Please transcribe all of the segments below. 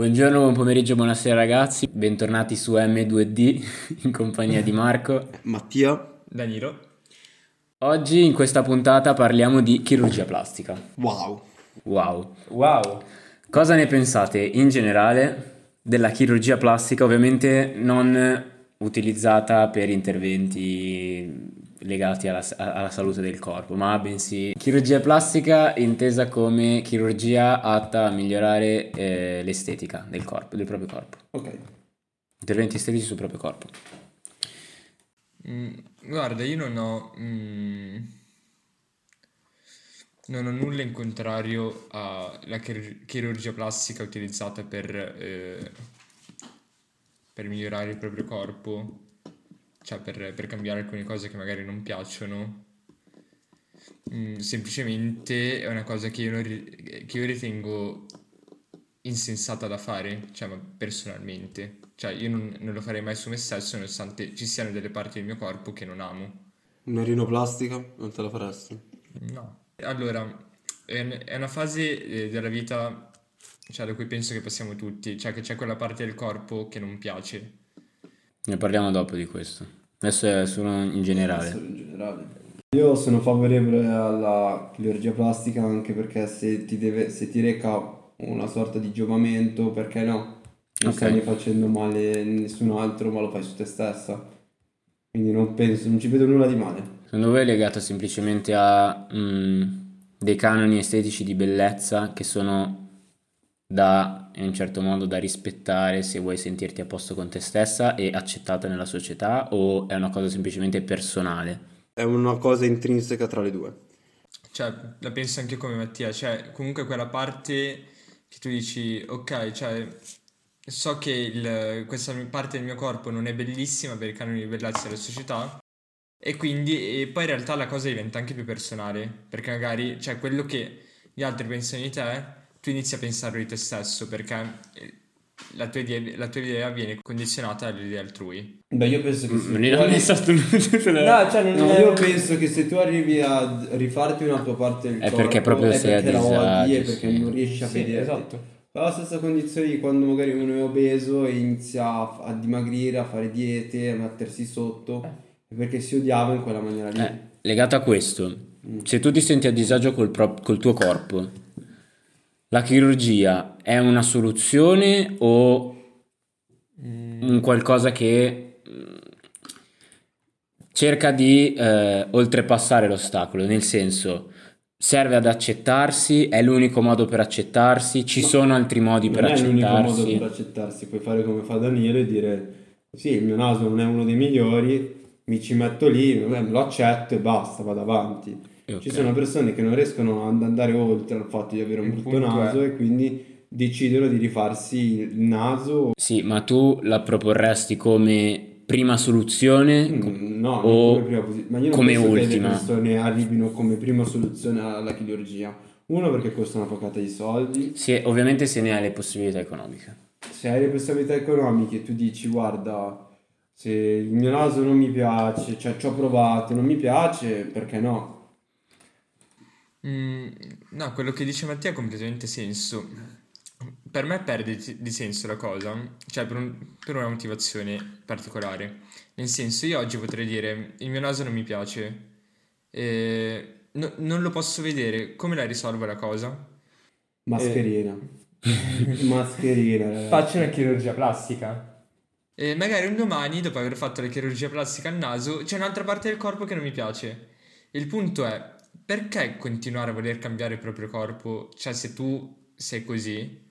Buongiorno, buon pomeriggio, buonasera ragazzi, bentornati su M2D in compagnia di Marco, Mattia. Danilo. Oggi in questa puntata parliamo di chirurgia plastica. Wow. Wow. Wow. Cosa ne pensate in generale della chirurgia plastica, ovviamente non utilizzata per interventi legati alla, alla salute del corpo, ma bensì chirurgia plastica intesa come chirurgia atta a migliorare eh, l'estetica del corpo, del proprio corpo. Ok. Interventi estetici sul proprio corpo. Mm, guarda, io non ho, mm, non ho nulla in contrario alla chir- chirurgia plastica utilizzata per, eh, per migliorare il proprio corpo, cioè per, per cambiare alcune cose che magari non piacciono. Mm, semplicemente è una cosa che io, ri- che io ritengo insensata da fare, cioè ma personalmente. Cioè io non, non lo farei mai su me stesso nonostante ci siano delle parti del mio corpo che non amo. Una rinoplastica? Non te la faresti? No. Allora, è, è una fase eh, della vita, cioè, da cui penso che passiamo tutti, cioè che c'è quella parte del corpo che non piace. Ne parliamo dopo di questo. Adesso è solo in generale. Solo in generale. Io sono favorevole alla chirurgia plastica anche perché se ti, deve, se ti reca una sorta di giovamento, perché no? Non Ok. stai facendo male a nessun altro, ma lo fai su te stessa. Quindi non penso, non ci vedo nulla di male. Secondo voi è legato semplicemente a mm, dei canoni estetici di bellezza che sono da, in un certo modo, da rispettare se vuoi sentirti a posto con te stessa e accettata nella società o è una cosa semplicemente personale? È una cosa intrinseca tra le due. Cioè, la penso anche come Mattia, cioè comunque quella parte che tu dici, ok, cioè so che il- questa parte del mio corpo non è bellissima per i canoni di bellezza della società e quindi e poi in realtà la cosa diventa anche più personale, perché magari, cioè quello che gli altri pensano di te, tu inizi a pensarlo di te stesso, perché eh, la tua idea, la tua idea viene condizionata dalle idee altrui. Beh, io penso che se Non tu era arri- stato No, cioè non No, è- io penso che se tu arrivi a rifarti una tua parte del È corpo perché proprio è sei a perché e disagio, perché sì. non riesci a Sì, vederti. esatto. La stessa condizione di quando magari uno è obeso e inizia a, a dimagrire, a fare diete, a mettersi sotto, è perché si odiava in quella maniera lì. Eh, legato a questo, se tu ti senti a disagio col, pro- col tuo corpo, la chirurgia è una soluzione o un qualcosa che mm, cerca di eh, oltrepassare l'ostacolo, nel senso serve ad accettarsi, è l'unico modo per accettarsi, ci sono altri modi per non è l'unico modo accettarsi. per accettarsi, puoi fare come fa Daniele e dire sì, il mio naso non è uno dei migliori, mi ci metto lì, lo accetto e basta, vado avanti. E ok. Ci sono persone che non riescono ad andare oltre al fatto di avere un Il brutto naso è- e quindi decidono di rifarsi il naso. Sì, ma tu la proporresti come prima soluzione? Mm, No, o come prima ma io non come penso che le ultima? persone arrivino come prima soluzione alla chirurgia. Uno perché costa una poccata di soldi, Se- ovviamente se ne hai le possibilità economiche. se hai le possibilità economiche tu dici guarda se il mio naso non mi piace cioè ci ho provato non mi piace perché no Mm, no, quello che dice Mattia ha completamente senso. Per me perde di senso la cosa, cioè per, un- per una motivazione particolare. Nel senso, io oggi potrei dire il mio naso non mi piace, e no- non lo posso vedere, come la risolvo la cosa? mascherina mascherina ragazzi. Faccio una chirurgia plastica. E magari un domani, dopo aver fatto la chirurgia plastica al naso, c'è un'altra parte del corpo che non mi piace. Il punto è, perché continuare a voler cambiare il proprio corpo? Cioè, se tu sei così,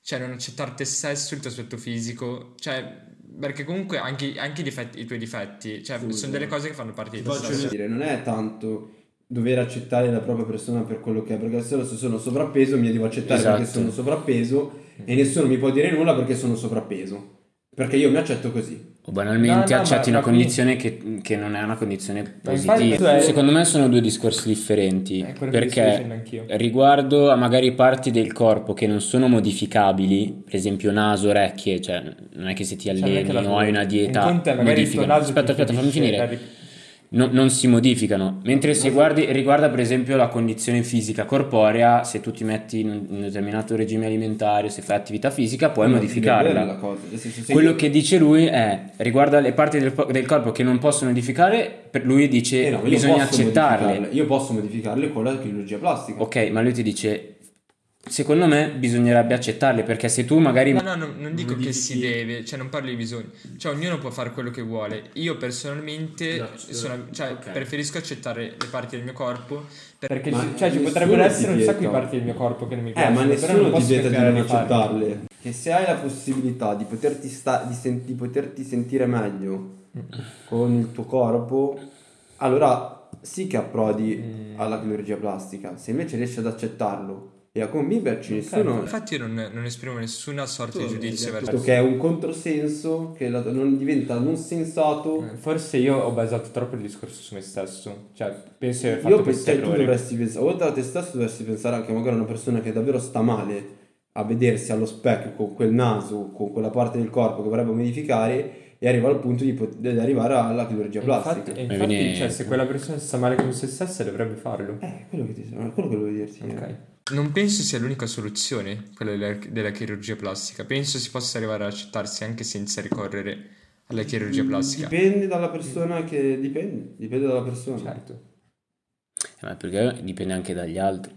cioè non accettare te stesso, il tuo aspetto fisico, cioè, perché comunque anche, anche i, difetti- i tuoi difetti, cioè, Scusa. sono delle cose che fanno parte di te stesso. dire non è tanto dover accettare la propria persona per quello che è perché se se sono sovrappeso mi devo accettare perché Esatto. sono sovrappeso e nessuno mi può dire nulla perché sono sovrappeso perché io mi accetto così O banalmente No, no, accetti una condizione che, che non è una condizione positiva. Secondo me sono due discorsi differenti. È quello che sto dicendo perché anch'io. riguardo a magari parti del corpo che non sono modificabili, per esempio naso, orecchie, cioè non è che se ti Cioè, alleni la- o hai una un dieta naso Aspetta, aspetta, fammi finire. No- non si modificano. Mentre se guardi, riguarda per esempio la condizione fisica corporea, se tu ti metti in un, in un determinato regime alimentare, se fai attività fisica, puoi Non modificarla. Quello che dice lui è riguarda le parti del, del corpo che non possono modificare, per lui dice Eh no, bisogna posso accettarle. Io posso modificarle con la chirurgia plastica. Ok, ma lui ti dice secondo me bisognerebbe accettarle perché se tu magari No, no, no, non dico che Modifichi- si deve, cioè non parlo di bisogno, cioè ognuno può fare quello che vuole. Io personalmente No, sono- cioè, ok. preferisco accettare le parti del mio corpo per- Perché Ma ci, cioè, ci potrebbero essere un sacco di parti del mio corpo che non mi Eh, piacciono. ma però nessuno non ti vieta di non accettarle. Che se hai la possibilità di poterti, sta- di sen- di poterti sentire meglio con il tuo corpo, allora sì che approdi Mm. alla chirurgia plastica. Se invece riesci ad accettarlo e a conviverci, nessuno... Infatti io non, non esprimo nessuna sorta di Tu- giudizio esatto. verso Questo che è un controsenso che la- non diventa non sensato. Eh, Forse io ho basato troppo il discorso su me stesso. Cioè, penso di aver Io fatto penso questo che tu errore. dovresti pensare, oltre a te stesso, dovresti pensare anche magari a una persona che davvero sta male a vedersi allo specchio con quel naso, con quella parte del corpo che vorrebbe modificare e arriva al punto di, pot- di arrivare alla chirurgia E plastica. infatti, e infatti, viene- cioè, se quella persona sta male con se stessa dovrebbe farlo. Eh, quello che ti quello che volevo dirti. eh. Ok. Non penso sia l'unica soluzione quella della, della chirurgia plastica. Penso si possa arrivare ad accettarsi anche senza ricorrere alla chirurgia plastica. Dipende dalla persona che dipende, dipende dalla persona. Certo. Eh, ma perché dipende anche dagli altri.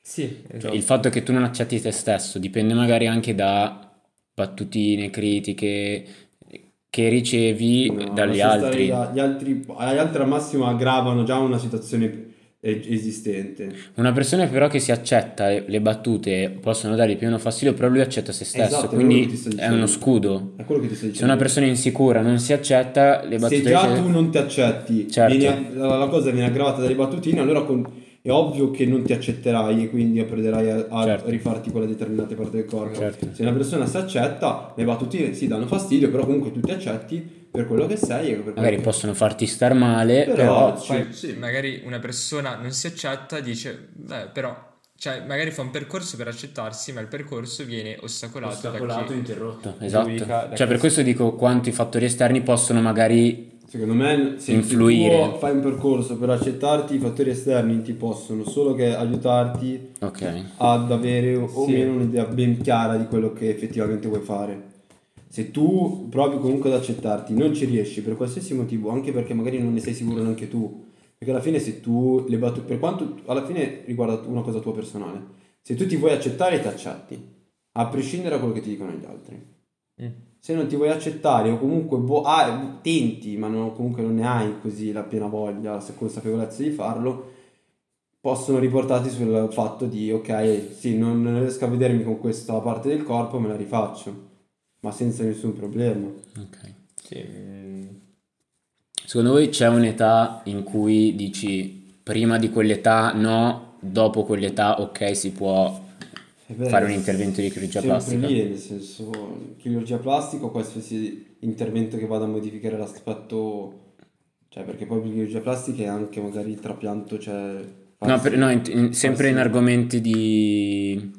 Sì, Cioè, esatto. il fatto che tu non accetti te stesso dipende magari anche da battutine, critiche che ricevi No, dagli altri. Gli, altri. Gli altri al massimo aggravano già una situazione esistente. Una persona però che si accetta le, battute possono dargli più o meno fastidio, però lui accetta se stesso, Esatto, quindi è uno scudo. È Se una persona insicura non si accetta, le Se battute già che- tu non ti accetti, Certo. vieni- la, la cosa viene aggravata dalle battutine, allora con- è ovvio che non ti accetterai e quindi apprenderai a, a Certo. rifarti quelle determinate parti del corpo. Certo. Se una persona si accetta, le battutine sì danno fastidio, però comunque tu ti accetti per quello che sei e per quello magari che- possono farti star male, Però, però, Poi sì. magari una persona non si accetta, dice, beh, però, cioè, magari fa un percorso per accettarsi, ma il percorso viene ostacolato, da chi... interrotto. Esatto. Giudica da Cioè, per chi- questo dico quanto i fattori esterni possono magari Secondo me, se, Influire. se tu fai un percorso per accettarti, i fattori esterni ti possono solo che aiutarti Ok. ad avere o Sì. meno un'idea ben chiara di quello che effettivamente vuoi fare. Se tu provi comunque ad accettarti, non ci riesci per qualsiasi motivo, anche perché magari non ne sei sicuro neanche tu, perché alla fine se tu le battute, per quanto alla fine riguarda una cosa tua personale, se tu ti vuoi accettare ti accetti, a prescindere da quello che ti dicono gli altri. Mm. Se non ti vuoi accettare o comunque boh, ah, tenti, ma non- comunque non ne hai così la piena voglia, la consapevolezza di farlo, possono riportarti sul fatto di ok, sì, non non riesco a vedermi con questa parte del corpo, me la rifaccio, ma senza nessun problema. ok. Sì, mm, Secondo voi c'è un'età in cui dici prima di quell'età no, dopo quell'età ok si può beh, fare un intervento di chirurgia plastica? lì, nel senso, chirurgia plastica o qualsiasi intervento che vada a modificare l'aspetto, cioè perché poi chirurgia plastica è anche magari il trapianto, cioè... No, per- no, in- in- sempre in argomenti di...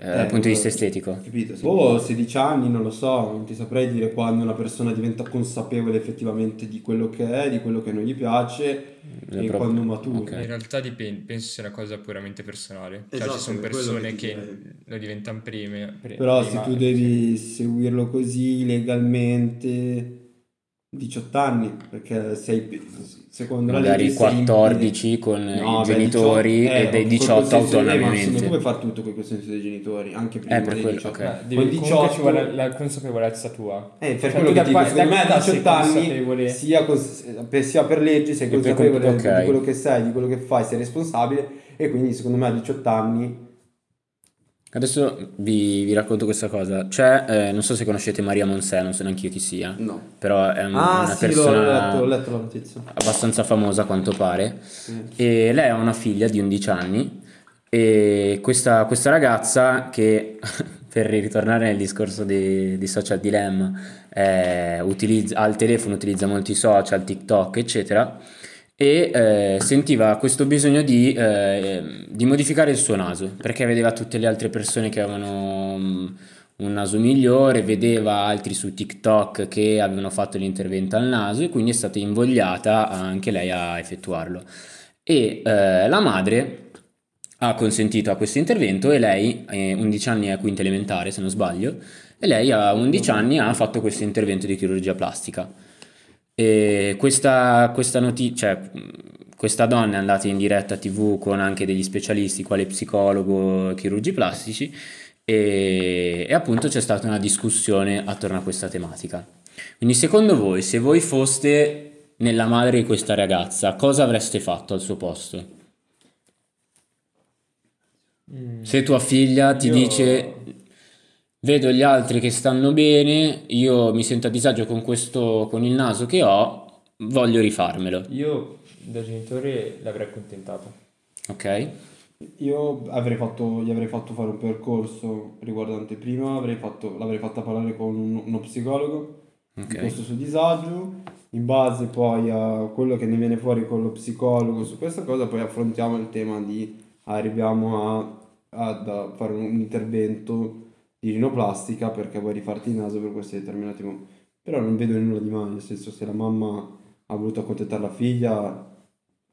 eh, dal punto di vista estetico. Capito? Se boh, 16 anni, non lo so, non ti saprei dire quando una persona diventa consapevole effettivamente di quello che è, di quello che non gli piace È e proprio- quando matura. ok. In realtà dipende, penso sia una cosa puramente personale. Cioè Esatto, ci sono che persone che direi. lo diventano prime. pre- Però prima- se tu devi seguirlo così legalmente 18 anni, perché sei secondo la Magari legge sei in- 14 con No, i beh, genitori 18 e eh, dei col 18 consenso- eh, ma autonomamente. insomma, tu puoi fare tutto con il consenso dei genitori, anche prima Eh, per dei quello, 18. ok. Beh, devi, Con comunque 18 ci vuole la consapevolezza tua. Eh, per Cioè, quello che dico, secondo da me a qua sei 18 anni sia, cons- per, sia per legge sei E per consapevole com- ok. di quello che sei, di quello che fai, sei responsabile e quindi secondo me a 18 anni Adesso vi, vi racconto questa cosa. C'è, eh, non so se conoscete Maria Monsè, non so neanche io chi sia, no. però è un- Ah una sì, persona letto, ho letto la notizia. abbastanza famosa a quanto pare. E lei ha una figlia di 11 anni e questa, questa ragazza che, per ritornare nel discorso di, di social dilemma, eh, utilizza, ha il telefono, utilizza molti social, TikTok, eccetera, e eh, sentiva questo bisogno di, eh, di modificare il suo naso perché vedeva tutte le altre persone che avevano mm, un naso migliore, vedeva altri su TikTok che avevano fatto l'intervento al naso e quindi è stata invogliata anche lei a effettuarlo. E eh, la madre ha consentito a questo intervento e lei, eh, 11 anni a quinta elementare se non sbaglio, e lei a 11 anni ha fatto questo intervento di chirurgia plastica. E questa, questa notizia, cioè, questa donna è andata in diretta tv con anche degli specialisti, quale psicologo, chirurgi plastici, e, e appunto c'è stata una discussione attorno a questa tematica. Quindi secondo voi, se voi foste nella madre di questa ragazza, cosa avreste fatto al suo posto? Se tua figlia ti Io- dice vedo gli altri che stanno bene, io mi sento a disagio con questo, con il naso che ho, voglio rifarmelo, Io da genitore l'avrei accontentato. ok? Io avrei fatto, gli avrei fatto fare un percorso riguardante prima, avrei fatto, l'avrei fatta parlare con un- uno psicologo di Ok. questo suo disagio, in base poi a quello che ne viene fuori con lo psicologo su questa cosa, poi affrontiamo il tema di arriviamo a, a fare un, un intervento di rinoplastica perché vuoi rifarti il naso per questi determinati motivi. Però non vedo nulla di male, nel senso se la mamma ha voluto accontentare la figlia,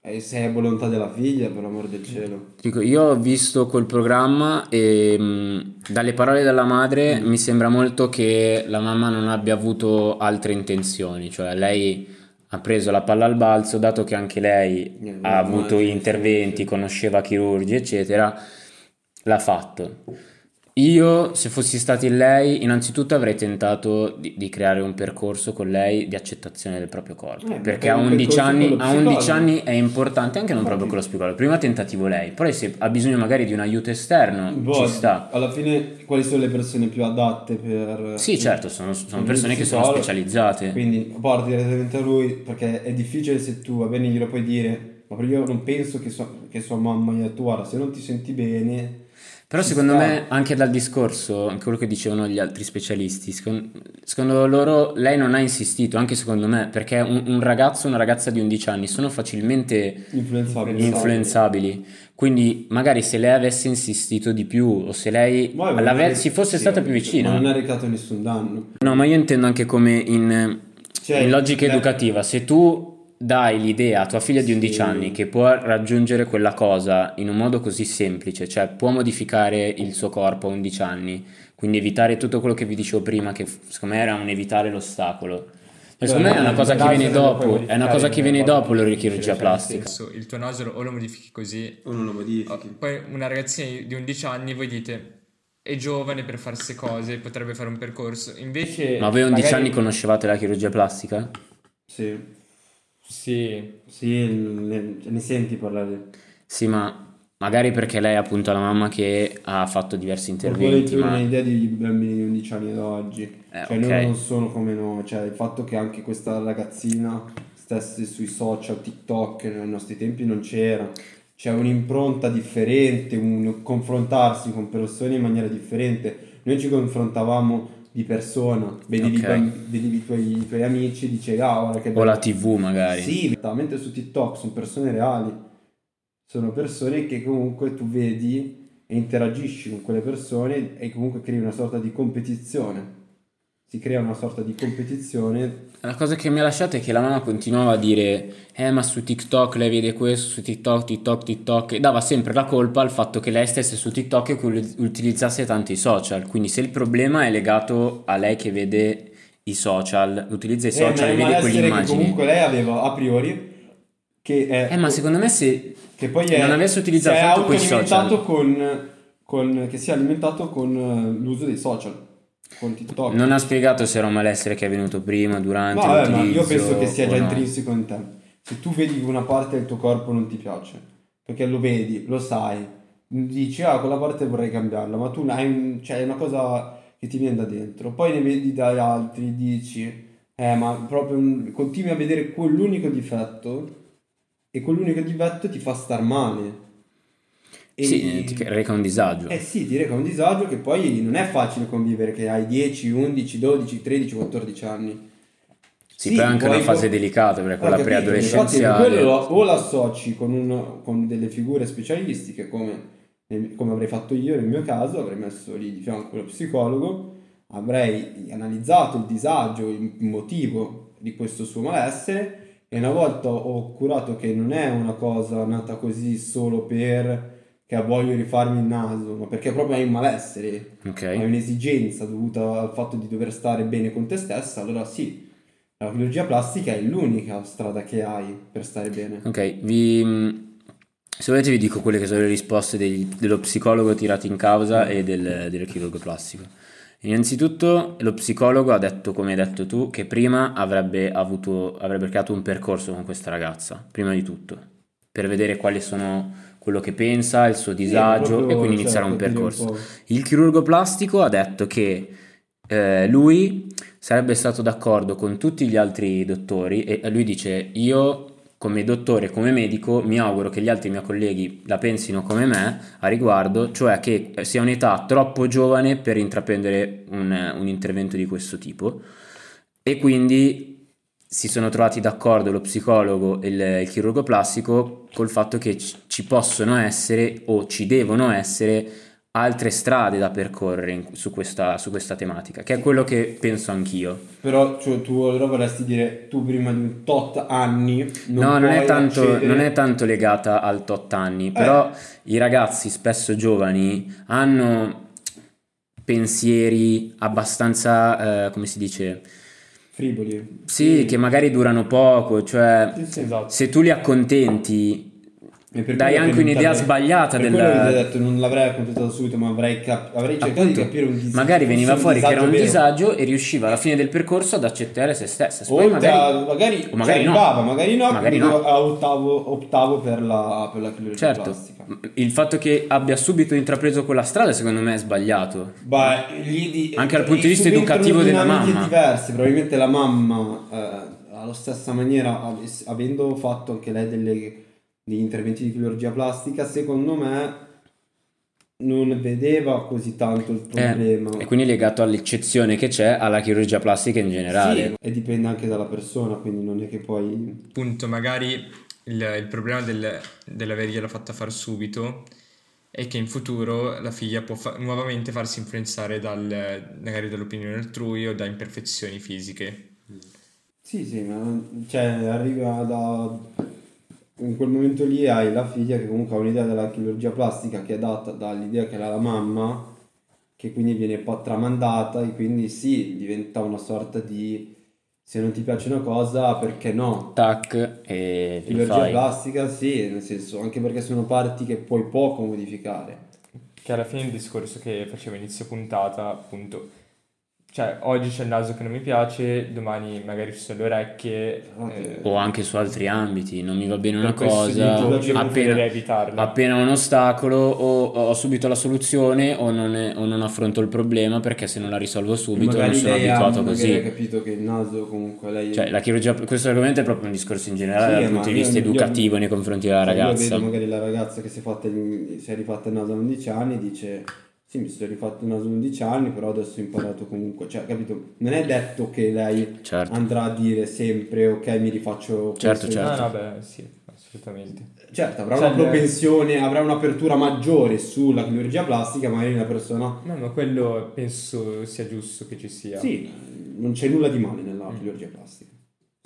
e se è volontà della figlia, per l'amor del cielo. Dico, io ho visto quel programma e mh, dalle parole della madre mi sembra molto che la mamma non abbia avuto altre intenzioni, cioè lei ha preso la palla al balzo, dato che anche lei Eh, ha avuto immagino, interventi, sì, sì. conosceva chirurgi, eccetera, l'ha fatto. Io, se fossi stato in lei, innanzitutto avrei tentato di, di creare un percorso con lei di accettazione del proprio corpo. Eh, perché per a un 11 percorso anni, a 11 psicologo. anni è importante anche non Infatti. proprio con lo psicologo. Prima tentativo lei, poi se ha bisogno magari di un aiuto esterno, Boh, ci sta. Alla fine, quali sono le persone più adatte per... Sì, certo, sono, sono persone che sono specializzate. Quindi porti direttamente a lui perché è difficile se tu va bene glielo puoi dire, ma io non penso che, sua- che sua mamma gli guarda se non ti senti bene... Però secondo sta." me, anche dal discorso, anche quello che dicevano gli altri specialisti, secon- secondo, loro lei non ha insistito, anche secondo me, perché un, un ragazzo o una ragazza di 11 anni sono facilmente Influenzabile. influenzabili. Quindi magari se lei avesse insistito di più o se lei si fosse sì, stata più vicina. Non ha recato nessun danno. No, ma io intendo anche come in, Cioè, in logica la- educativa. Se tu dai l'idea a tua figlia di 11 Sì. anni che può raggiungere quella cosa in un modo così semplice, cioè può modificare il suo corpo a 11 anni, quindi evitare tutto quello che vi dicevo prima, che secondo me era un evitare l'ostacolo. Cioè, secondo me è una cosa che viene dopo, è una cosa che viene dopo la difficile, chirurgia cioè, plastica. Adesso il tuo naso o lo modifichi così, O non lo modifichi. poi una ragazzina di 11 anni voi dite è giovane per fare queste cose, potrebbe fare un percorso, invece... Ma voi a 11 magari- anni conoscevate la chirurgia plastica? Sì, Sì, sì, ne, ne senti parlare. Sì, ma magari perché lei è appunto la mamma che ha fatto diversi interventi, tu ma... un'idea di bambini di 11 anni ad oggi. Eh, cioè, ok. loro non sono come noi. Cioè, il fatto che anche questa ragazzina stesse sui social, TikTok, nei nostri tempi non c'era. C'è un'impronta differente, un confrontarsi con persone in maniera differente. Noi ci confrontavamo di persona, vedevi, i Ok. bamb- vedevi i, tuoi, i tuoi amici, dicevi, ah, guarda che O bello. la TV magari. Sì, mentre su TikTok sono persone reali, sono persone che comunque tu vedi e interagisci con quelle persone e comunque crei una sorta di competizione. Si crea una sorta di competizione. La cosa che mi ha lasciato è che la mamma continuava a dire Eh ma su TikTok lei vede questo, su TikTok, TikTok, TikTok. E dava sempre la colpa al fatto che lei stesse su TikTok e che utilizzasse tanto i social. Quindi se il problema è legato a lei che vede i social, utilizza i social eh, e vede immagini. comunque lei aveva a priori che è, Eh ma secondo me se che poi è, non avesse utilizzato quei social. con, con che si è alimentato con eh, l'uso dei social, con TikTok. Non ha spiegato se era un malessere che è venuto prima, durante No, vabbè, ma io penso che sia già no. intrinseco in te. Se tu vedi che una parte del tuo corpo non ti piace, perché lo vedi, lo sai, dici, ah, quella parte vorrei cambiarla, ma tu hai un- cioè, una cosa che ti viene da dentro. Poi ne vedi dagli altri, dici, eh, ma proprio un- continui a vedere quell'unico difetto e quell'unico difetto ti fa star male. E- Sì, ti reca un disagio eh sì, ti reca un disagio che poi non è facile convivere, che hai 10, 11, 12, 13, 14 anni. Sì, poi è anche una fase delicata perché quello lo- o l'associ con, un- con delle figure specialistiche come come avrei fatto io nel mio caso, avrei messo lì di fianco lo psicologo, avrei analizzato il disagio, il motivo di questo suo malessere e una volta ho curato che non è una cosa nata così solo per che voglio rifarmi il naso, ma perché proprio hai un malessere, hai Ok. un'esigenza dovuta al fatto di dover stare bene con te stessa, allora sì, la chirurgia plastica è l'unica strada che hai per stare bene. Ok, vi... Se volete vi dico quelle che sono le risposte degli- dello psicologo tirato in causa e del, del chirurgo plastico. Innanzitutto lo psicologo ha detto, come hai detto tu, che prima avrebbe avuto, avrebbe creato un percorso con questa ragazza, prima di tutto, per vedere quali sono quello che pensa, il suo disagio proprio, e quindi cioè, iniziare un capire un percorso. po'. Il chirurgo plastico ha detto che eh, lui sarebbe stato d'accordo con tutti gli altri dottori e lui dice io come dottore, come medico, mi auguro che gli altri miei colleghi la pensino come me a riguardo, cioè che sia un'età troppo giovane per intraprendere un, un intervento di questo tipo e quindi si sono trovati d'accordo lo psicologo e il, il chirurgo plastico col fatto che ci possono essere o ci devono essere altre strade da percorrere in- su questa, su questa tematica, che è quello che penso anch'io. Però cioè, tu allora vorresti dire tu prima di un tot anni non no, non è, tanto, accedere- Eh. non è tanto legata al tot anni, però i ragazzi spesso giovani hanno pensieri abbastanza, eh, come si dice, frivoli. sì, che magari durano poco, cioè Sì, sì. Esatto. se tu li accontenti dai anche un'idea sbagliata per della- quello detto non l'avrei accontentato subito ma avrei, cap- avrei cercato Appunto, di capire un disagio magari veniva fuori che era un vero. disagio e riusciva alla fine del percorso ad accettare se stessa. Poi Oltre magari, a, magari, magari ci no. arrivava, magari no, Magari no. a ottavo, ottavo per la, per la certo, plastica. Il fatto che abbia subito intrapreso quella strada secondo me è sbagliato. Beh, lì di- Anche dal punto di vista educativo della mamma. diverse, probabilmente la mamma eh, alla stessa maniera, av- avendo fatto anche lei delle- degli interventi di chirurgia plastica, secondo me non vedeva così tanto il Eh, problema. e quindi legato all'eccezione che c'è alla chirurgia plastica in generale. Sì, e dipende anche dalla persona, quindi non è che poi... appunto magari il, il problema del, dell'avergliela fatta far subito è che in futuro la figlia può fa- nuovamente farsi influenzare dal, magari dall'opinione altrui o da imperfezioni fisiche. Sì, sì, ma cioè arriva da... In quel momento lì hai la figlia che comunque ha un'idea della chirurgia plastica che è data dall'idea che era la mamma, che quindi viene poi tramandata e quindi sì, diventa una sorta di... Se non ti piace una cosa, perché no? Tac e Chirurgia fai. plastica sì, nel senso, anche perché sono parti che puoi poco modificare. Che alla fine il discorso che facevo inizio puntata, appunto, cioè oggi c'è il naso che non mi piace, domani magari ci sono le orecchie. eh, O anche su altri ambiti, non mi va bene una cosa, io appena, appena un ostacolo o ho subito la soluzione o non, è- o non affronto il problema perché se non la risolvo subito non sono ha- abituato magari così. ha capito che il naso comunque lei... Cioè, la chirurgia, questo argomento è proprio un discorso in generale Sì, dal punto ma di vista io- io- educativo nei confronti della ragazza. Io vedo magari la ragazza che si è, fatta si è rifatta il naso a 11 anni e dice sì mi sono rifatto il naso a 11 anni però adesso ho imparato comunque, cioè capito? Non è detto che lei Certo. andrà a dire sempre ok mi rifaccio Certo, questo". certo. No, beh, sì, assolutamente. Certo, avrà Cioè, una propensione, avrà un'apertura maggiore sulla chirurgia plastica, magari una persona No, ma quello penso sia giusto che ci sia. Sì, non c'è nulla di male nella Mm. chirurgia plastica.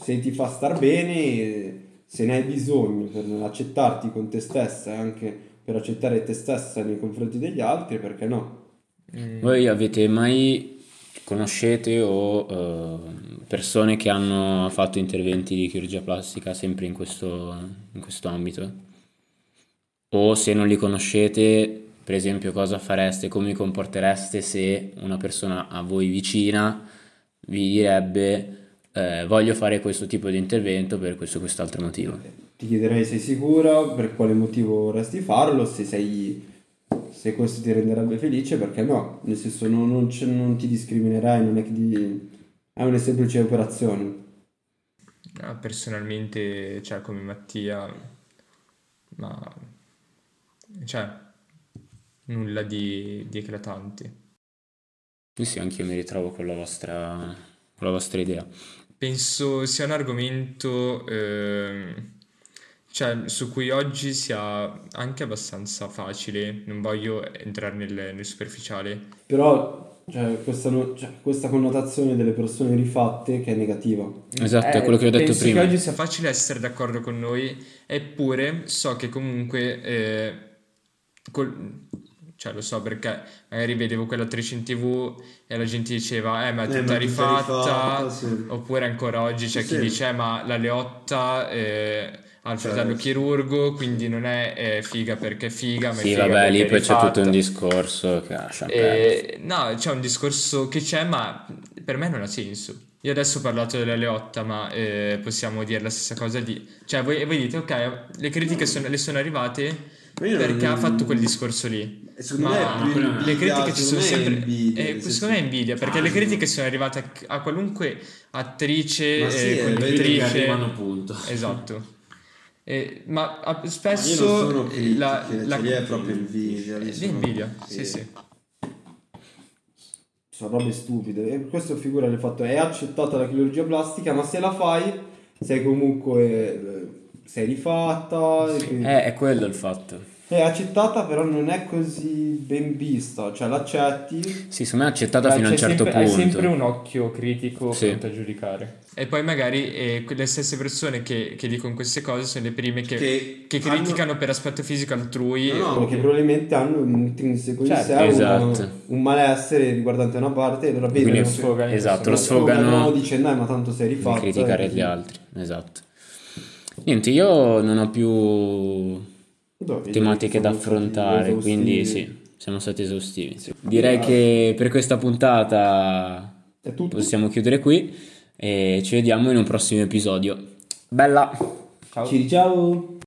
Se ti fa star bene, se ne hai bisogno per accettarti con te stessa e anche per accettare te stessa nei confronti degli altri, perché no? Mm. Voi avete mai conoscete o eh, persone che hanno fatto interventi di chirurgia plastica sempre in questo, in questo ambito? O se non li conoscete, per esempio, cosa fareste, come vi comportereste se una persona a voi vicina vi direbbe eh, voglio fare questo tipo di intervento per questo o quest'altro motivo? Ti chiederei sei sicura, per quale motivo vorresti farlo, se sei se questo ti renderebbe felice, perché no? Nel senso non, non non ti discriminerai, non è che ti- è una semplice operazione. Ah, personalmente, cioè come Mattia, ma cioè nulla di, di eclatante. Sì, sì, anche io mi ritrovo con la vostra, con la vostra idea. Penso sia un argomento, ehm, cioè, su cui oggi sia anche abbastanza facile, non voglio entrare nel, nel superficiale. Però cioè, questa, no- cioè, questa connotazione delle persone rifatte che è negativa. Esatto, è quello che ho detto penso prima. Che oggi sia facile essere d'accordo con noi, eppure so che comunque, eh, col- cioè lo so perché magari vedevo quell'attrice in tv e la gente diceva, eh ma è Eh, tutta ma tutta rifatta, rifatta, sì. oppure ancora oggi c'è chi Sì. dice, "Eh, ma la Leotta eh, ha il fratello Certo. chirurgo, quindi non è eh, figa perché è figa, ma è Sì, figa vabbè, lì perché poi c'è tutto un discorso che lascia. Eh, no, c'è un discorso che c'è, ma per me non ha senso. Io adesso ho parlato della Leotta, ma eh, possiamo dire la stessa cosa di... Cioè, voi, voi dite, ok, le critiche sono- le sono arrivate io non- perché ha fatto quel discorso lì. Secondo Ma me più le invidia, critiche ci sono sempre... invidia, eh, sì, secondo me è invidia, perché le critiche sono arrivate a, a qualunque attrice, Ma sì, eh, conduttrice... punto. Esatto. Eh, ma a- Ma spesso non sono critiche, la, la- cioè, lì è proprio invidia. lì Eh, sono- l'invidia, sì sì. Sono robe stupide. E questo figura il fatto è accettata la chirurgia plastica, ma se la fai sei comunque eh, sei rifatta. e quindi- Eh, è quello il fatto. È accettata, però non è così ben vista. Cioè, l'accetti. Sì, secondo me è accettata Beh, fino a un certo sempre, Hai punto. sempre un occhio critico Sì. pronto a giudicare. E poi magari eh, le stesse persone che, che dicono queste cose sono le prime che, Che che hanno- criticano per aspetto fisico altrui. No, no, Perché probabilmente hanno un intrinseco in Certo, sé un- esatto. un, malessere riguardante una parte e allora Quindi vedono lo sfogano esatto, lo sfogano dicendo dai ma tanto sei di rifatta criticare gli altri. Esatto. Niente, io non ho più tematiche da affrontare, quindi sì, siamo stati esaustivi. Direi che per questa puntata È tutto. possiamo chiudere qui e ci vediamo in un prossimo episodio. Bella! Ciao. Ci ciao.